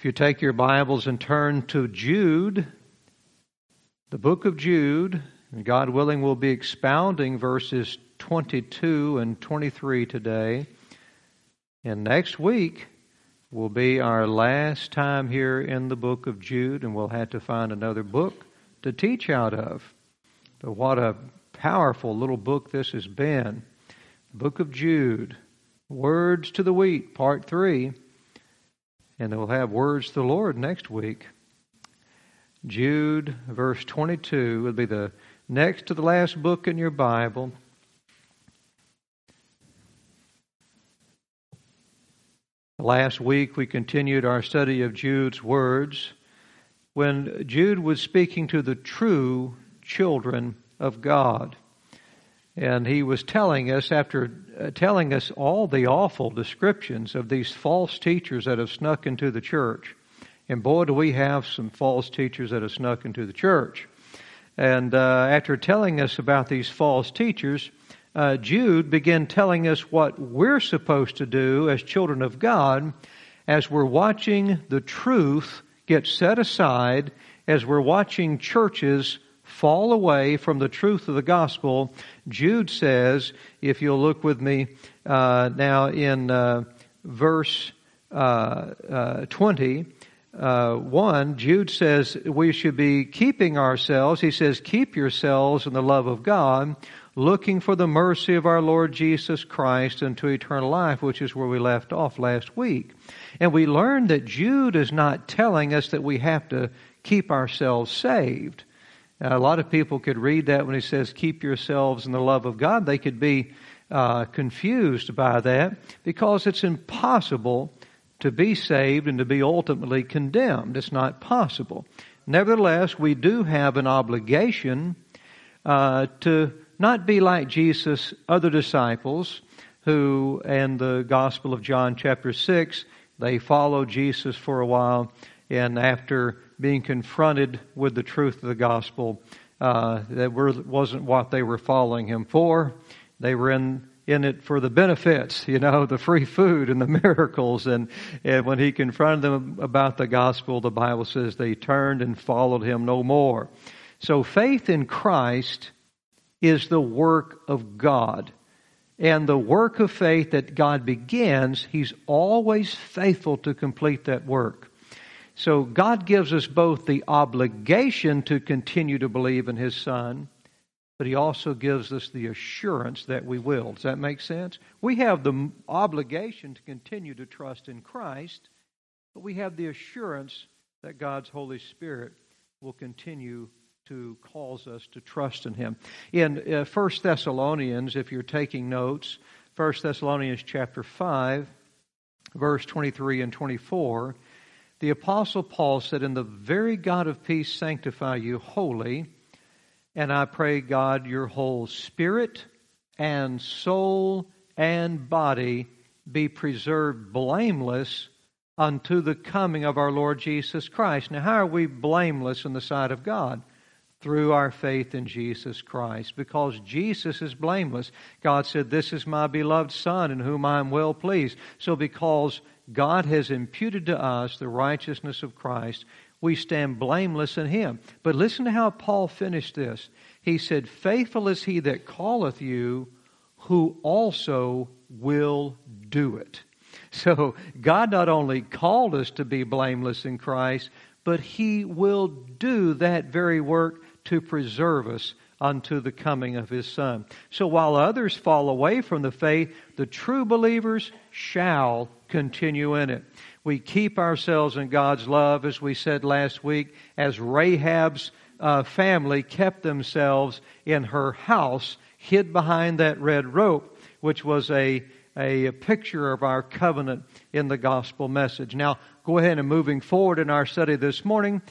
If you take your Bibles and turn to Jude, the book of Jude, God willing, we'll be expounding verses 22 and 23 today. And next week will be our last time here in the book of Jude, and we'll have to find another book to teach out of. But what a powerful little book this has been. The book of Jude, Words to the Wheat, Part 3. And we'll have words to the Lord next week. Jude, verse 22, will be the next to the last book in your Bible. Last week we continued our study of Jude's words when Jude was speaking to the true children of God. And he was telling us, after uh, telling us all the awful descriptions of these false teachers that have snuck into the church. And boy, do we have some false teachers that have snuck into the church. And uh, after telling us about these false teachers, uh, Jude began telling us what we're supposed to do as children of God as we're watching the truth get set aside, as we're watching churches fall away from the truth of the gospel, Jude says, if you'll look with me uh, now in uh, verse uh, uh 20, uh, 1, Jude says we should be keeping ourselves. He says, keep yourselves in the love of God, looking for the mercy of our Lord Jesus Christ unto eternal life, which is where we left off last week. And we learned that Jude is not telling us that we have to keep ourselves saved. Now, a lot of people could read that when he says, keep yourselves in the love of God. They could be uh, confused by that because it's impossible to be saved and to be ultimately condemned. It's not possible. Nevertheless, we do have an obligation uh, to not be like Jesus' other disciples who, in the Gospel of John, chapter 6, they followed Jesus for a while, and after being confronted with the truth of the gospel. Uh, that were, wasn't what they were following him for. They were in in it for the benefits, you know, the free food and the miracles. And, and when he confronted them about the gospel, the Bible says they turned and followed him no more. So faith in Christ is the work of God. And the work of faith that God begins, He's always faithful to complete that work. So God gives us both the obligation to continue to believe in His Son, but He also gives us the assurance that we will. Does that make sense? We have the obligation to continue to trust in Christ, but we have the assurance that God's Holy Spirit will continue to cause us to trust in Him. In uh, 1 Thessalonians, if you're taking notes, 1 Thessalonians chapter 5, verse 23 and 24, the Apostle Paul said, In the very God of peace sanctify you wholly, and I pray, God, your whole spirit and soul and body be preserved blameless unto the coming of our Lord Jesus Christ. Now, how are we blameless in the sight of God? Through our faith in Jesus Christ. Because Jesus is blameless. God said, This is my beloved Son in whom I am well pleased. So, because God has imputed to us the righteousness of Christ. We stand blameless in Him. But listen to how Paul finished this. He said, Faithful is He that calleth you, who also will do it. So God not only called us to be blameless in Christ, but He will do that very work to preserve us unto the coming of his son. So while others fall away from the faith, the true believers shall continue in it. We keep ourselves in God's love, as we said last week, as Rahab's uh, family kept themselves in her house, hid behind that red rope, which was a, a picture of our covenant in the gospel message. Now, go ahead and moving forward in our study this morning,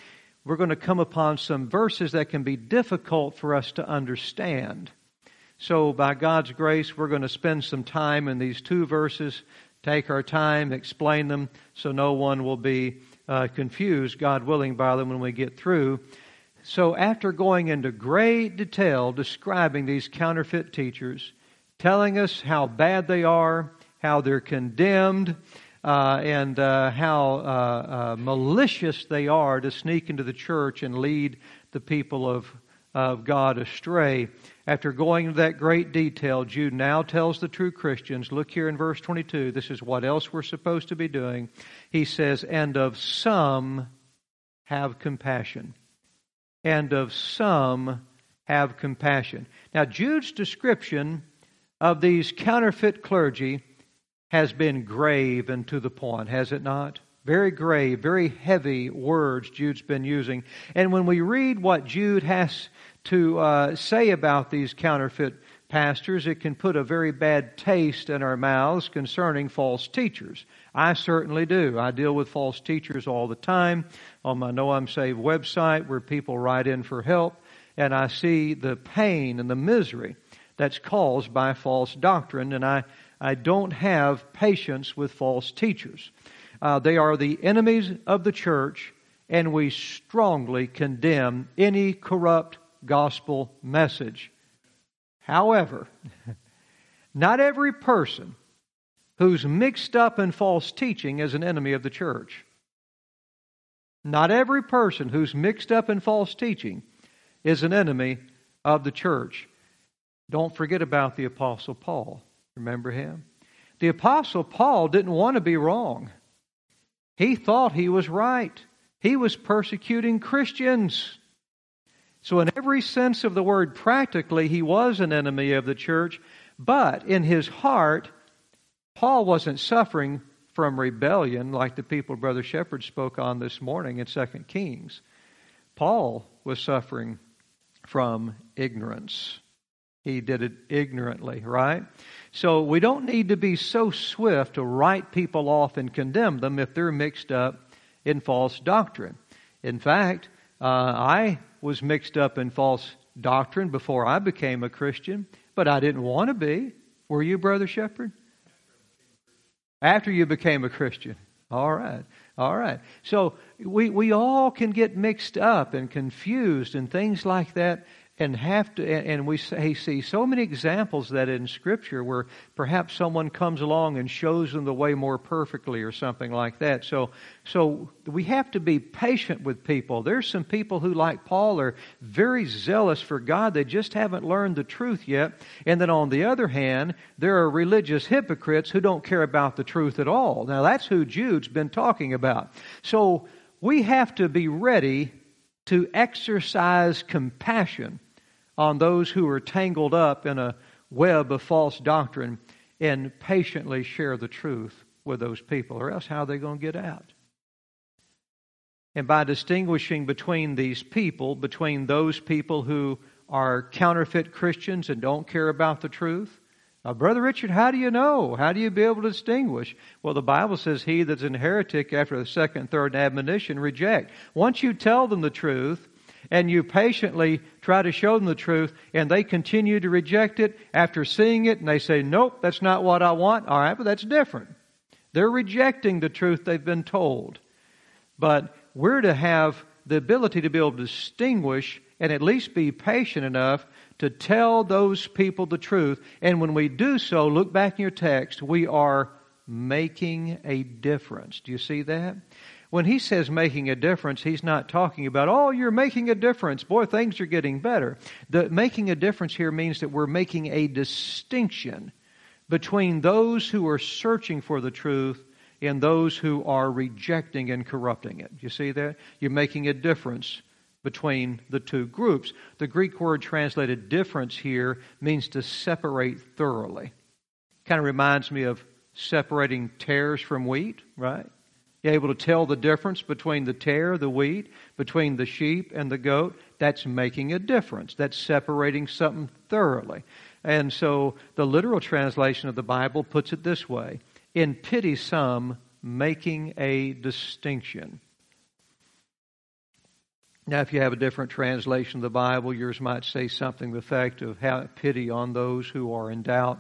we're going to come upon some verses that can be difficult for us to understand. So, by God's grace, we're going to spend some time in these two verses, take our time, explain them, so no one will be uh, confused, God willing, by them when we get through. So, after going into great detail describing these counterfeit teachers, telling us how bad they are, how they're condemned, uh, and uh, how uh, uh, malicious they are to sneak into the church and lead the people of, of God astray. After going into that great detail, Jude now tells the true Christians, look here in verse 22, this is what else we're supposed to be doing. He says, and of some have compassion. And of some have compassion. Now, Jude's description of these counterfeit clergy has been grave and to the point, has it not? Very grave, very heavy words Jude's been using. And when we read what Jude has to uh, say about these counterfeit pastors, it can put a very bad taste in our mouths concerning false teachers. I certainly do. I deal with false teachers all the time on my Know I'm Saved website where people write in for help, and I see the pain and the misery that's caused by false doctrine, and I I don't have patience with false teachers. Uh, they are the enemies of the church, and we strongly condemn any corrupt gospel message. However, not every person who's mixed up in false teaching is an enemy of the church. Not every person who's mixed up in false teaching is an enemy of the church. Don't forget about the Apostle Paul. Remember him? The Apostle Paul didn't want to be wrong. He thought he was right. He was persecuting Christians. So, in every sense of the word, practically, he was an enemy of the church, but in his heart, Paul wasn't suffering from rebellion like the people Brother Shepherd spoke on this morning in 2 Kings. Paul was suffering from ignorance. He did it ignorantly, right? So we don't need to be so swift to write people off and condemn them if they're mixed up in false doctrine. In fact, uh, I was mixed up in false doctrine before I became a Christian, but I didn't want to be. Were you, Brother Shepherd? After you became a Christian. All right. All right. So we, we all can get mixed up and confused and things like that and have to and we see so many examples that in scripture where perhaps someone comes along and shows them the way more perfectly or something like that. So so we have to be patient with people. There's some people who like paul are very zealous for god. They just haven't learned the truth yet. And then on the other hand there are religious hypocrites who don't care about the truth at all. Now that's who jude's been talking about. So we have to be ready to exercise compassion on those who are tangled up in a web of false doctrine and patiently share the truth with those people, or else how are they going to get out? And by distinguishing between these people, between those people who are counterfeit Christians and don't care about the truth, now, Brother Richard, how do you know? How do you be able to distinguish? Well, the Bible says, He that's an heretic after the second, third admonition reject. Once you tell them the truth, and you patiently try to show them the truth and they continue to reject it after seeing it and they say, nope, that's not what I want. All right, but that's different. They're rejecting the truth they've been told. But we're to have the ability to be able to distinguish and at least be patient enough to tell those people the truth. And when we do so, look back in your text, we are making a difference. Do you see that? When he says making a difference, he's not talking about, oh, you're making a difference. Boy, things are getting better. The making a difference here means that we're making a distinction between those who are searching for the truth and those who are rejecting and corrupting it. You see that? You're making a difference between the two groups. The Greek word translated difference here means to separate thoroughly. Kind of reminds me of separating tares from wheat, right? You're able to tell the difference between the tare, the wheat, between the sheep and the goat. That's making a difference. That's separating something thoroughly. And so the literal translation of the Bible puts it this way In pity, some making a distinction. Now, if you have a different translation of the Bible, yours might say something to the effect of have pity on those who are in doubt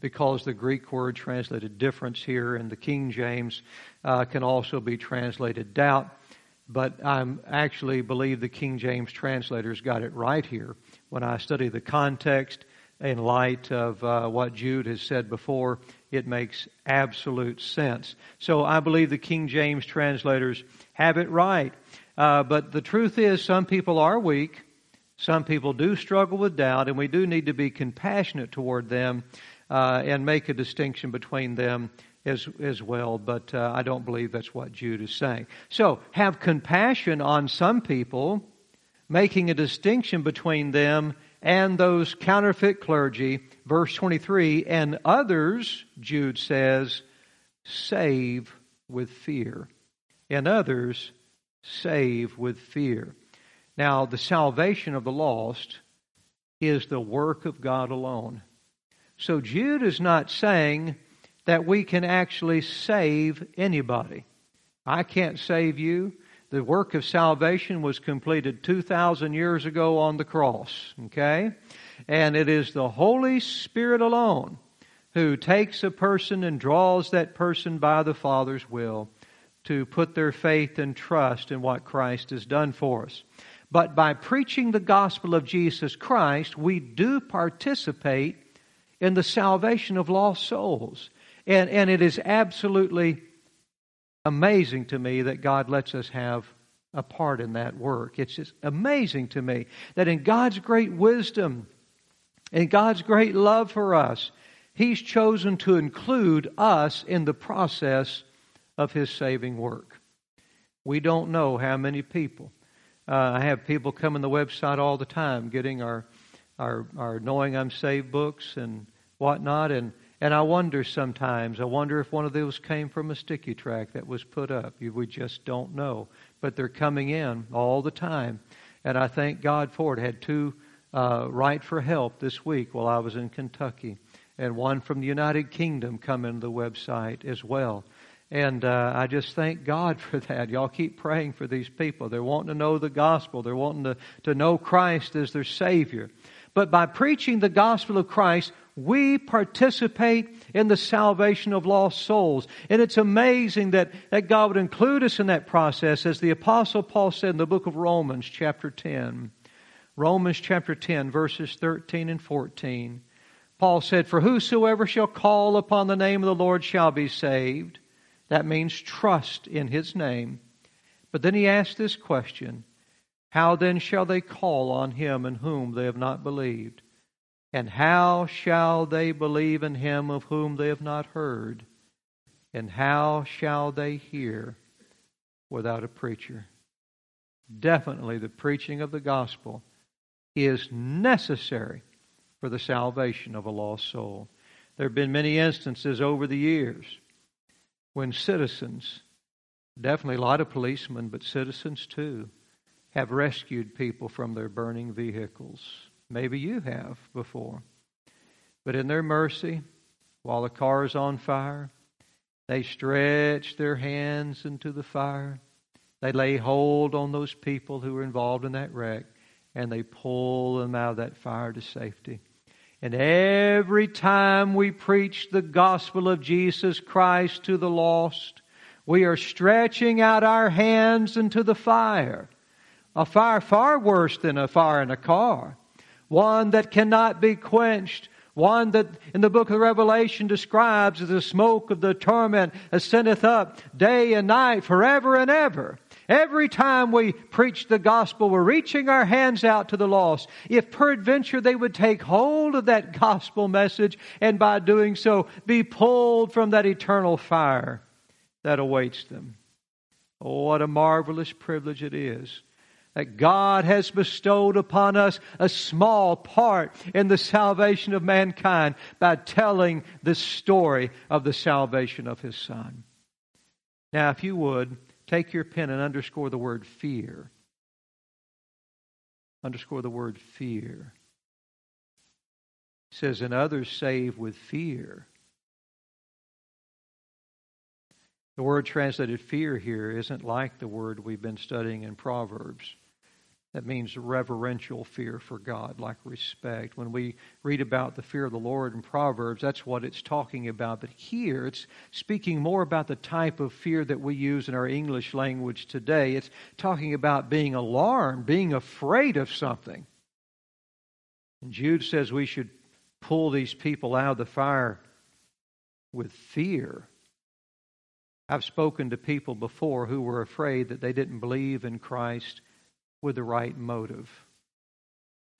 because the Greek word translated difference here in the King James uh, can also be translated doubt. But I actually believe the King James translators got it right here. When I study the context, in light of uh, what Jude has said before, it makes absolute sense. So I believe the King James translators have it right. Uh, but the truth is, some people are weak. Some people do struggle with doubt, and we do need to be compassionate toward them uh, and make a distinction between them as, as well. But uh, I don't believe that's what Jude is saying. So have compassion on some people, making a distinction between them and those counterfeit clergy. Verse 23, and others, Jude says, save with fear. And others, save with fear. Now, the salvation of the lost is the work of God alone. So Jude is not saying that we can actually save anybody. I can't save you. The work of salvation was completed 2,000 years ago on the cross, okay? And it is the Holy Spirit alone who takes a person and draws that person by the Father's will to put their faith and trust in what Christ has done for us. But by preaching the gospel of Jesus Christ, we do participate in the salvation of lost souls. And, and it is absolutely amazing to me that God lets us have a part in that work. It's just amazing to me that in God's great wisdom and God's great love for us, He's chosen to include us in the process of His saving work. We don't know how many people. Uh, I have people come on the website all the time getting our, our, our Knowing I'm Saved books and whatnot, and and I wonder sometimes, I wonder if one of those came from a sticky tract that was put up. We just don't know. But they're coming in all the time. And I thank God for it. I had two uh, write for help this week while I was in Kentucky, and one from the United Kingdom come into the website as well. And uh, I just thank God for that. Y'all keep praying for these people. They're wanting to know the gospel. They're wanting to, to know Christ as their Savior. But by preaching the gospel of Christ, we participate in the salvation of lost souls. And it's amazing that, that God would include us in that process, as the Apostle Paul said in the book of Romans, chapter 10. Romans chapter 10, verses 13 and 14. Paul said, For whosoever shall call upon the name of the Lord shall be saved. That means trust in his name. But then he asked this question How then shall they call on him in whom they have not believed? And how shall they believe in him of whom they have not heard? And how shall they hear without a preacher? Definitely, the preaching of the gospel is necessary for the salvation of a lost soul. There have been many instances over the years when citizens, definitely a lot of policemen, but citizens too, have rescued people from their burning vehicles Maybe you have before. But in their mercy, while the car is on fire, they stretch their hands into the fire. They lay hold on those people who were involved in that wreck and they pull them out of that fire to safety. And every time we preach the gospel of Jesus Christ to the lost, we are stretching out our hands into the fire. A fire far worse than a fire in a car one that cannot be quenched, one that in the book of Revelation describes as the smoke of the torment ascendeth up day and night forever and ever. Every time we preach the gospel, we're reaching our hands out to the lost. If peradventure they would take hold of that gospel message and by doing so be pulled from that eternal fire that awaits them. Oh, what a marvelous privilege it is that God has bestowed upon us a small part in the salvation of mankind by telling the story of the salvation of His Son. Now, if you would, take your pen and underscore the word fear. Underscore the word fear. It says, and others save with fear. The word translated fear here isn't like the word we've been studying in Proverbs. That means reverential fear for God, like respect. When we read about the fear of the Lord in Proverbs, that's what it's talking about. But here, it's speaking more about the type of fear that we use in our English language today. It's talking about being alarmed, being afraid of something. And Jude says we should pull these people out of the fire with fear. I've spoken to people before who were afraid that they didn't believe in Christ with the right motive.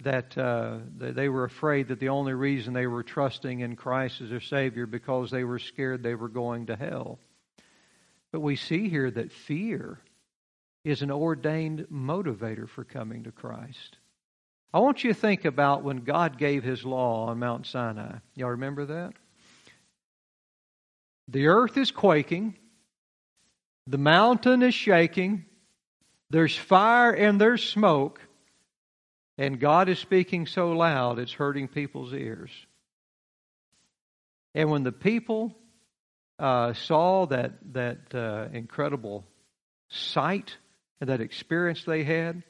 That uh, they were afraid that the only reason they were trusting in Christ as their Savior because they were scared they were going to hell. But we see here that fear is an ordained motivator for coming to Christ. I want you to think about when God gave His law on Mount Sinai. Y'all remember that? The earth is quaking, the mountain is shaking, there's fire and there's smoke, and God is speaking so loud it's hurting people's ears. And when the people uh, saw that that uh, incredible sight and that experience they had,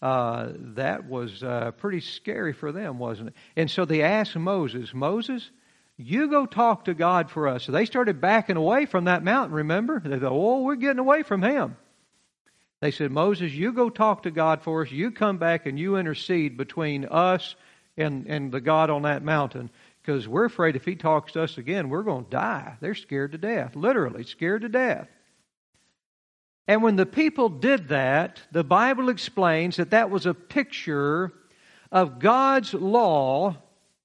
uh, that was uh, pretty scary for them, wasn't it? And so they asked Moses, Moses, you go talk to God for us. So they started backing away from that mountain, remember? They thought, oh, we're getting away from him. They said, Moses, you go talk to God for us. You come back and you intercede between us and, and the God on that mountain because we're afraid if he talks to us again, we're going to die. They're scared to death, literally scared to death. And when the people did that, the Bible explains that that was a picture of God's law,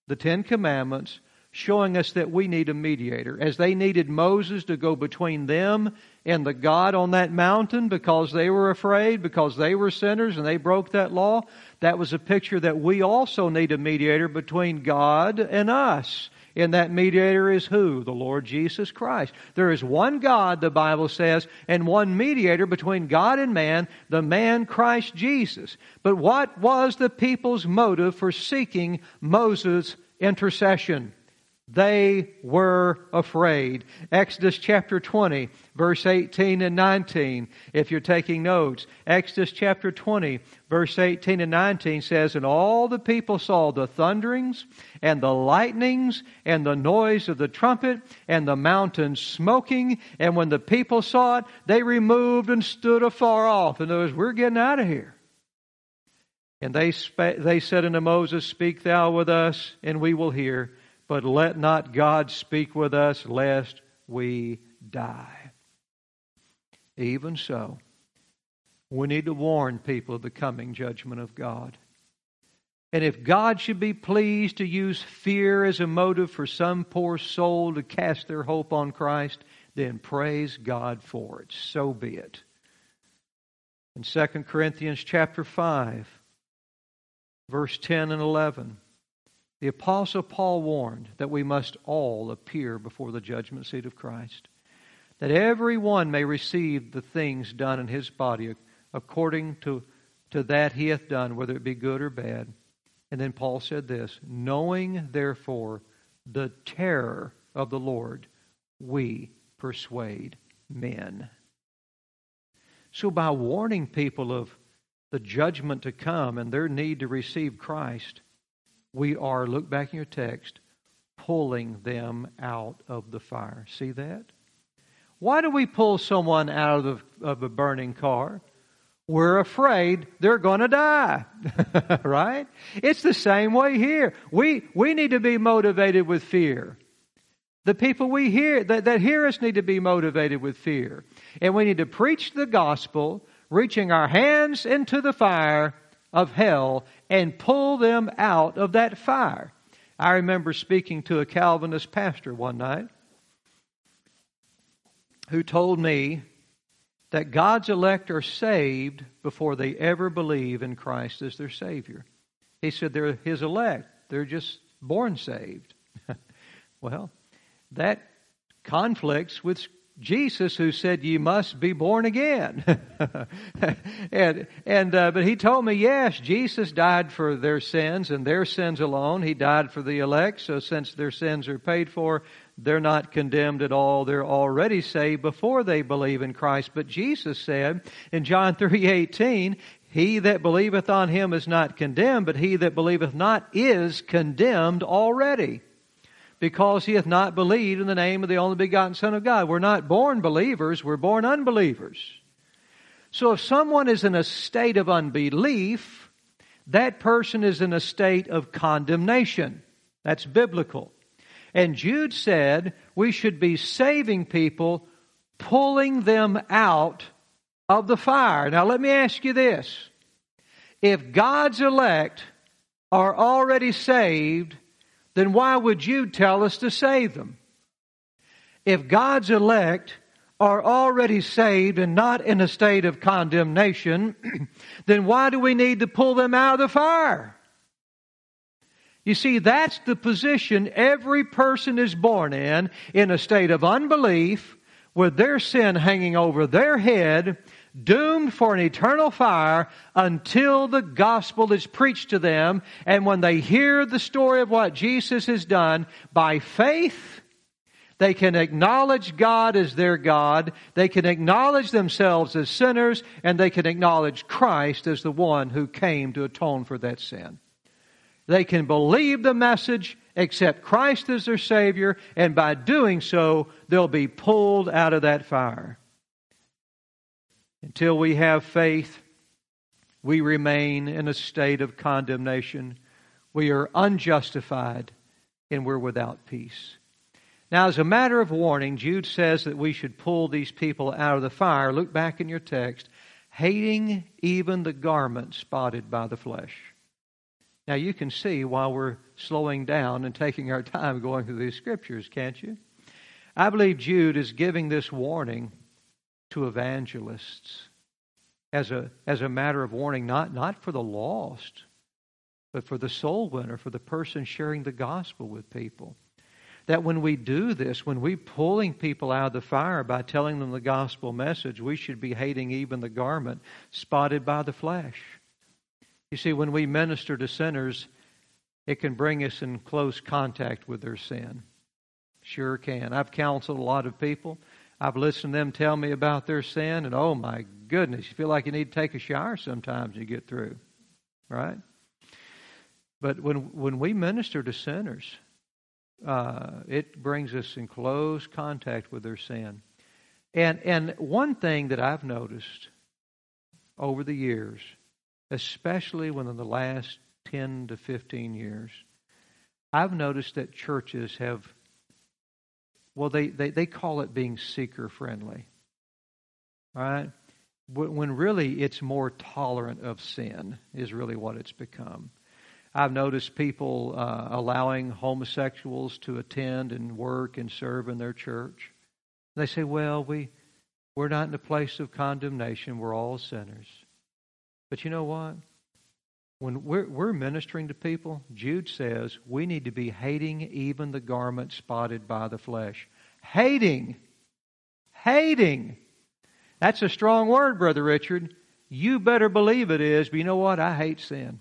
the Ten Commandments, showing us that we need a mediator. As they needed Moses to go between them and the God on that mountain because they were afraid, because they were sinners and they broke that law, that was a picture that we also need a mediator between God and us. And that mediator is who? The Lord Jesus Christ. There is one God, the Bible says, and one mediator between God and man, the man Christ Jesus. But what was the people's motive for seeking Moses' intercession? They were afraid. Exodus chapter 20, verse 18 and 19, if you're taking notes. Exodus chapter 20, verse 18 and 19 says, And all the people saw the thunderings and the lightnings and the noise of the trumpet and the mountains smoking. And when the people saw it, they removed and stood afar off. In other words, we're getting out of here. And they, they said unto Moses, Speak thou with us, and we will hear but let not God speak with us lest we die. Even so, we need to warn people of the coming judgment of God. And if God should be pleased to use fear as a motive for some poor soul to cast their hope on Christ, then praise God for it. So be it. In 2 Corinthians chapter 5, verse 10 and 11, the Apostle Paul warned that we must all appear before the judgment seat of Christ, that every one may receive the things done in his body according to, to that he hath done, whether it be good or bad. And then Paul said this Knowing therefore the terror of the Lord, we persuade men. So, by warning people of the judgment to come and their need to receive Christ, we are, look back in your text, pulling them out of the fire. See that? Why do we pull someone out of, the, of a burning car? We're afraid they're going to die. right? It's the same way here. We, we need to be motivated with fear. The people we hear that, that hear us need to be motivated with fear. And we need to preach the gospel, reaching our hands into the fire of hell and pull them out of that fire. I remember speaking to a Calvinist pastor one night who told me that God's elect are saved before they ever believe in Christ as their Savior. He said they're His elect, they're just born saved. well, that conflicts with Jesus who said, You must be born again. and and uh, but he told me, yes, Jesus died for their sins and their sins alone. He died for the elect, so since their sins are paid for, they're not condemned at all. They're already saved before they believe in Christ. But Jesus said in John 3:18, he that believeth on him is not condemned, but he that believeth not is condemned already because he hath not believed in the name of the only begotten Son of God. We're not born believers, we're born unbelievers. So if someone is in a state of unbelief, that person is in a state of condemnation. That's biblical. And Jude said we should be saving people, pulling them out of the fire. Now, let me ask you this. If God's elect are already saved, then why would you tell us to save them? If God's elect are already saved and not in a state of condemnation, then why do we need to pull them out of the fire? You see, that's the position every person is born in, in a state of unbelief, with their sin hanging over their head, doomed for an eternal fire until the gospel is preached to them. And when they hear the story of what Jesus has done, by faith, they can acknowledge God as their God. They can acknowledge themselves as sinners, and they can acknowledge Christ as the one who came to atone for that sin. They can believe the message, accept Christ as their Savior, and by doing so, they'll be pulled out of that fire. Until we have faith, we remain in a state of condemnation. We are unjustified and we're without peace. Now, as a matter of warning, Jude says that we should pull these people out of the fire. Look back in your text, hating even the garment spotted by the flesh. Now, you can see while we're slowing down and taking our time going through these scriptures, can't you? I believe Jude is giving this warning to evangelists as a, as a matter of warning, not, not for the lost, but for the soul winner, for the person sharing the gospel with people. That when we do this, when we're pulling people out of the fire by telling them the gospel message, we should be hating even the garment spotted by the flesh. You see, when we minister to sinners, it can bring us in close contact with their sin. Sure can. I've counseled a lot of people. I've listened to them tell me about their sin, and oh my goodness, you feel like you need to take a shower sometimes you get through. Right? But when, when we minister to sinners, uh, it brings us in close contact with their sin. And, and one thing that I've noticed over the years especially within the last 10 to 15 years, I've noticed that churches have, well, they, they, they call it being seeker friendly. Right? When really it's more tolerant of sin, is really what it's become. I've noticed people uh, allowing homosexuals to attend and work and serve in their church. They say, well, we, we're not in a place of condemnation. We're all sinners. But you know what? When we're, we're ministering to people, Jude says we need to be hating even the garment spotted by the flesh. Hating. Hating. That's a strong word, Brother Richard. You better believe it is, but you know what? I hate sin.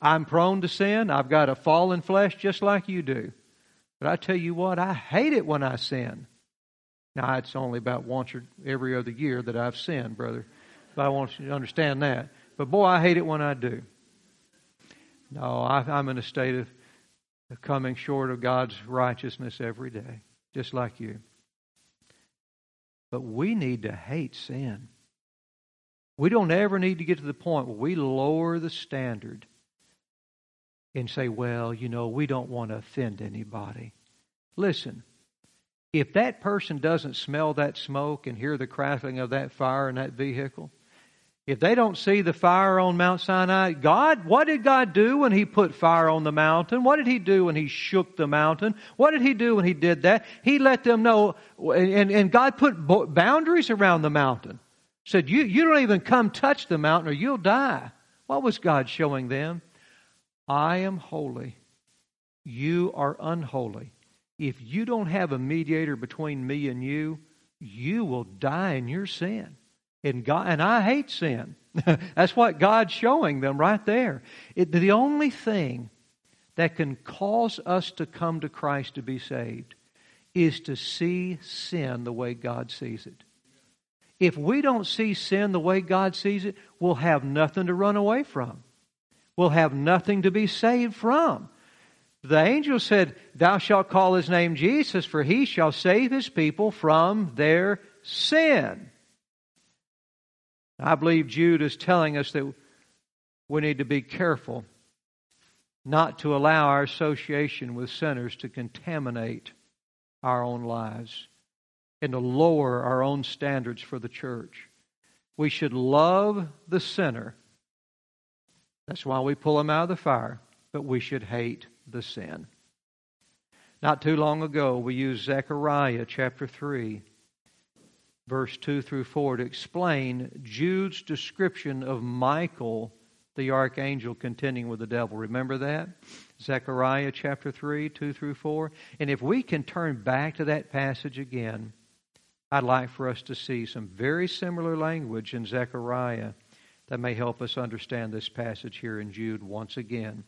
I'm prone to sin. I've got a fallen flesh just like you do. But I tell you what, I hate it when I sin. Now, it's only about once or every other year that I've sinned, brother. But I want you to understand that. But boy, I hate it when I do. No, I, I'm in a state of, of coming short of God's righteousness every day, just like you. But we need to hate sin. We don't ever need to get to the point where we lower the standard and say, well, you know, we don't want to offend anybody. Listen, if that person doesn't smell that smoke and hear the crackling of that fire in that vehicle, if they don't see the fire on Mount Sinai, God, what did God do when He put fire on the mountain? What did He do when He shook the mountain? What did He do when He did that? He let them know, and, and God put boundaries around the mountain. Said, you, you don't even come touch the mountain or you'll die. What was God showing them? I am holy. You are unholy. If you don't have a mediator between me and you, you will die in your sin. And God and I hate sin. That's what God's showing them right there. It, the only thing that can cause us to come to Christ to be saved is to see sin the way God sees it. If we don't see sin the way God sees it, we'll have nothing to run away from. We'll have nothing to be saved from. The angel said, Thou shalt call his name Jesus, for he shall save his people from their sin. I believe Jude is telling us that we need to be careful not to allow our association with sinners to contaminate our own lives and to lower our own standards for the church. We should love the sinner. That's why we pull him out of the fire, but we should hate the sin. Not too long ago, we used Zechariah chapter 3, verse 2 through 4, to explain Jude's description of Michael the archangel contending with the devil. Remember that? Zechariah chapter 3, 2 through 4. And if we can turn back to that passage again, I'd like for us to see some very similar language in Zechariah that may help us understand this passage here in Jude once again.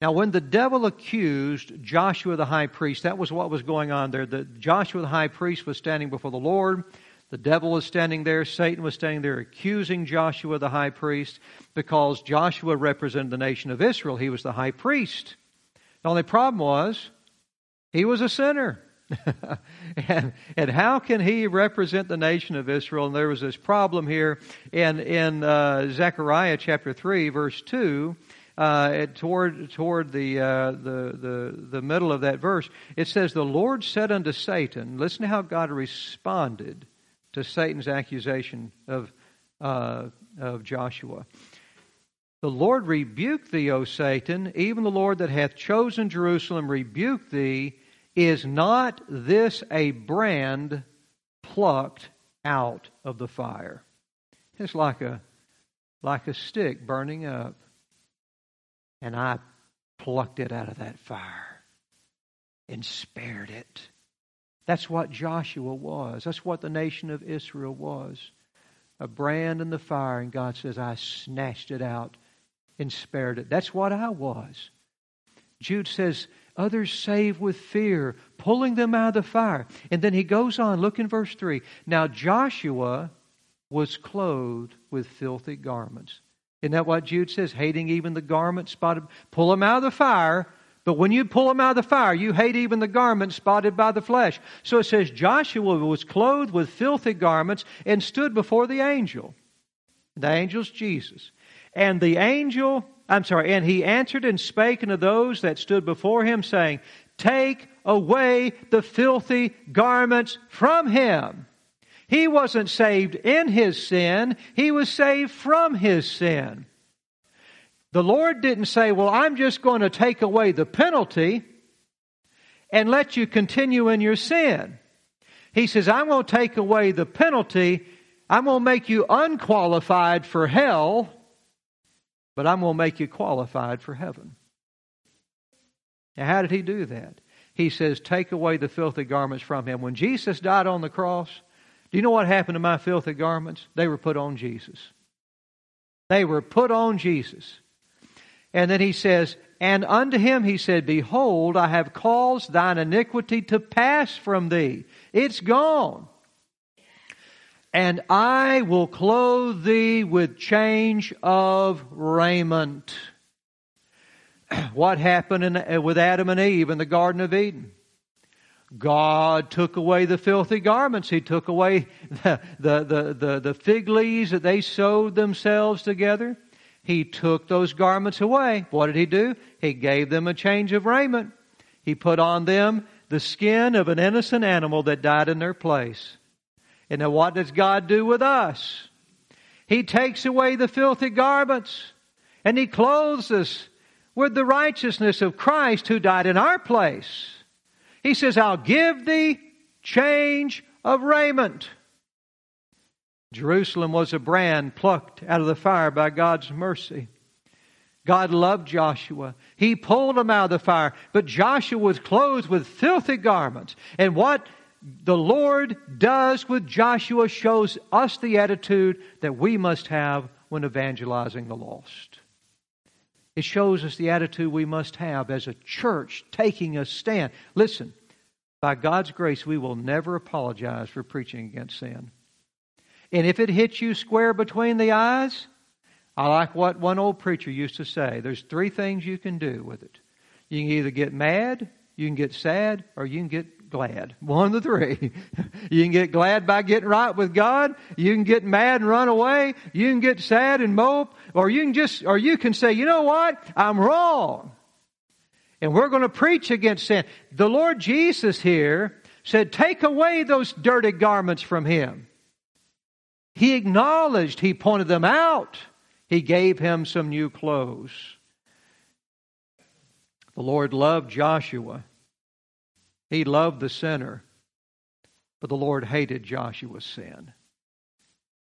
Now, when the devil accused Joshua the high priest, that was what was going on there. The, Joshua the high priest was standing before the Lord. The devil was standing there, Satan was standing there accusing Joshua the high priest because Joshua represented the nation of Israel. He was the high priest. The only problem was he was a sinner. and, and how can he represent the nation of Israel? And there was this problem here in, in uh, Zechariah chapter 3, verse 2. Uh, toward toward the, uh, the the the middle of that verse, it says, "The Lord said unto Satan." Listen to how God responded to Satan's accusation of, uh, of Joshua. The Lord rebuke thee, O Satan, even the Lord that hath chosen Jerusalem rebuke thee. Is not this a brand plucked out of the fire? It's like a like a stick burning up. And I plucked it out of that fire and spared it. That's what Joshua was. That's what the nation of Israel was. A brand in the fire, and God says, I snatched it out and spared it. That's what I was. Jude says, Others save with fear, pulling them out of the fire. And then he goes on, look in verse 3. Now Joshua was clothed with filthy garments. Isn't that what Jude says? Hating even the garments spotted. Pull them out of the fire, but when you pull them out of the fire, you hate even the garment spotted by the flesh. So it says Joshua was clothed with filthy garments and stood before the angel. The angel's Jesus. And the angel, I'm sorry, and he answered and spake unto those that stood before him, saying, Take away the filthy garments from him. He wasn't saved in his sin, he was saved from his sin. The Lord didn't say, Well, I'm just going to take away the penalty and let you continue in your sin. He says, I'm going to take away the penalty. I'm going to make you unqualified for hell, but I'm going to make you qualified for heaven. Now, how did he do that? He says, Take away the filthy garments from him. When Jesus died on the cross, do you know what happened to my filthy garments? They were put on Jesus. They were put on Jesus. And then he says, And unto him he said, Behold, I have caused thine iniquity to pass from thee. It's gone. And I will clothe thee with change of raiment. what happened in, with Adam and Eve in the Garden of Eden? God took away the filthy garments. He took away the, the, the, the, the fig leaves that they sewed themselves together. He took those garments away. What did he do? He gave them a change of raiment. He put on them the skin of an innocent animal that died in their place. And now what does God do with us? He takes away the filthy garments and he clothes us with the righteousness of Christ who died in our place. He says, I'll give thee change of raiment. Jerusalem was a brand plucked out of the fire by God's mercy. God loved Joshua. He pulled him out of the fire, but Joshua was clothed with filthy garments. And what the Lord does with Joshua shows us the attitude that we must have when evangelizing the lost. It shows us the attitude we must have as a church taking a stand. Listen, by God's grace, we will never apologize for preaching against sin. And if it hits you square between the eyes, I like what one old preacher used to say. There's three things you can do with it. You can either get mad, you can get sad, or you can get glad. One of the three. you can get glad by getting right with God. You can get mad and run away. You can get sad and mope. Or you can just, or you can say, you know what? I'm wrong. And we're going to preach against sin. The Lord Jesus here said, take away those dirty garments from him. He acknowledged, he pointed them out. He gave him some new clothes. The Lord loved Joshua. He loved the sinner. But the Lord hated Joshua's sin.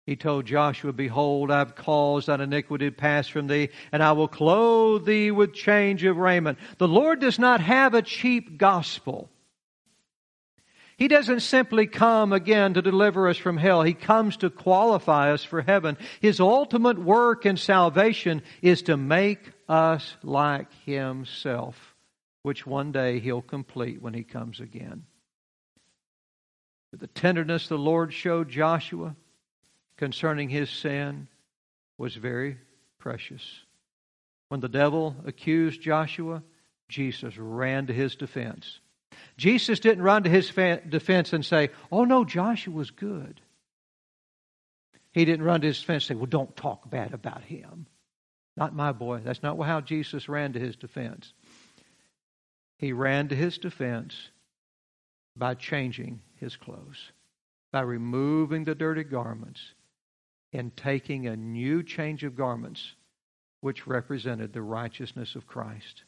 He told Joshua, Behold, I've caused that iniquity to pass from thee, and I will clothe thee with change of raiment. The Lord does not have a cheap gospel. He doesn't simply come again to deliver us from hell. He comes to qualify us for heaven. His ultimate work in salvation is to make us like Himself, which one day He'll complete when He comes again. The tenderness the Lord showed Joshua concerning his sin was very precious. When the devil accused Joshua, Jesus ran to his defense. Jesus didn't run to his defense and say, Oh, no, Joshua was good. He didn't run to his defense and say, Well, don't talk bad about him. Not my boy. That's not how Jesus ran to his defense. He ran to his defense by changing his clothes, by removing the dirty garments and taking a new change of garments, which represented the righteousness of Christ.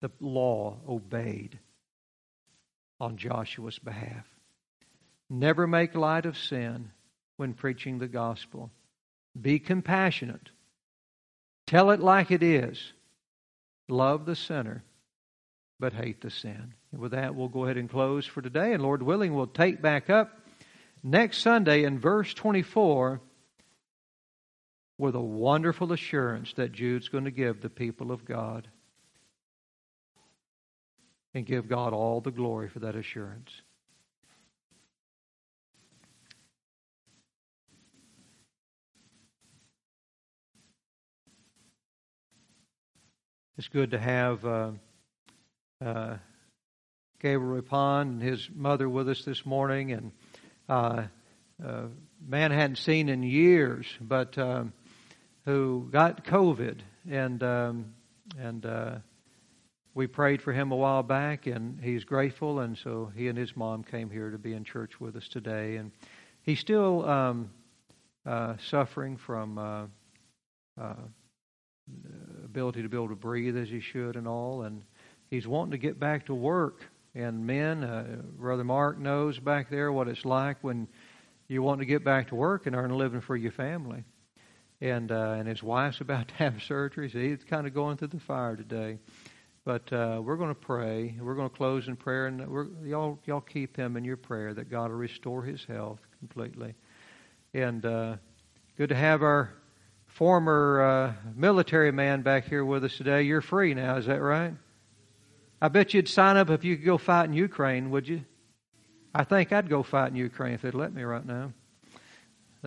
The law obeyed on Joshua's behalf. Never make light of sin when preaching the gospel. Be compassionate. Tell it like it is. Love the sinner, but hate the sin. And with that, we'll go ahead and close for today. And Lord willing, we'll take back up next Sunday in verse 24 with a wonderful assurance that Jude's going to give the people of God and give God all the glory for that assurance. It's good to have uh, uh, Gabriel Rapon and his mother with us this morning, and uh, uh man hadn't seen in years, but um, who got COVID, and um, and uh, we prayed for him a while back, and he's grateful. And so he and his mom came here to be in church with us today. And he's still um, uh, suffering from uh, uh, ability to be able to breathe as he should and all. And he's wanting to get back to work. And men, uh, Brother Mark knows back there what it's like when you want to get back to work and earn a living for your family. And uh, and his wife's about to have surgery, so he's kind of going through the fire today. But uh, we're going to pray. We're going to close in prayer, and we're, y'all y'all keep him in your prayer that God will restore his health completely. And uh, good to have our former uh, military man back here with us today. You're free now, is that right? I bet you'd sign up if you could go fight in Ukraine, would you? I think I'd go fight in Ukraine if they'd let me right now.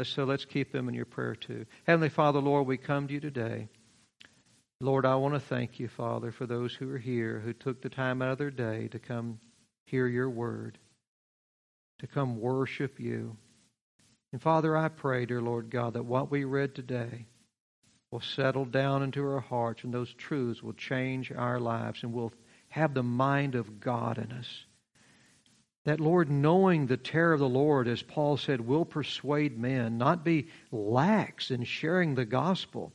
So let's keep them in your prayer too. Heavenly Father, Lord, we come to you today. Lord, I want to thank you, Father, for those who are here who took the time out of their day to come hear your word, to come worship you. And Father, I pray, dear Lord God, that what we read today will settle down into our hearts and those truths will change our lives and we'll have the mind of God in us. That, Lord, knowing the terror of the Lord, as Paul said, will persuade men, not be lax in sharing the gospel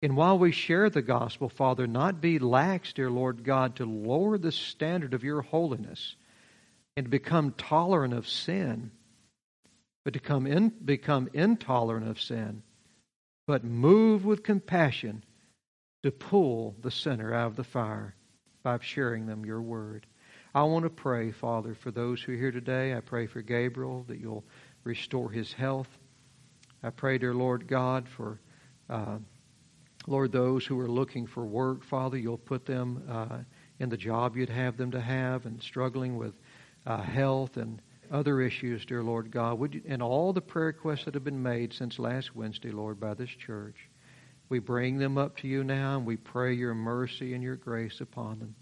and while we share the gospel, Father, not be lax, dear Lord God, to lower the standard of your holiness and become tolerant of sin, but to come in, become intolerant of sin, but move with compassion to pull the sinner out of the fire by sharing them your word. I want to pray, Father, for those who are here today. I pray for Gabriel that you'll restore his health. I pray, dear Lord God, for. Uh, Lord, those who are looking for work, Father, you'll put them uh, in the job you'd have them to have and struggling with uh, health and other issues, dear Lord God. Would you, and all the prayer requests that have been made since last Wednesday, Lord, by this church, we bring them up to you now and we pray your mercy and your grace upon them.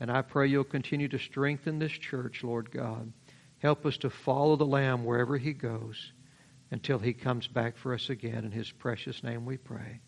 And I pray you'll continue to strengthen this church, Lord God. Help us to follow the Lamb wherever he goes until he comes back for us again. In his precious name we pray.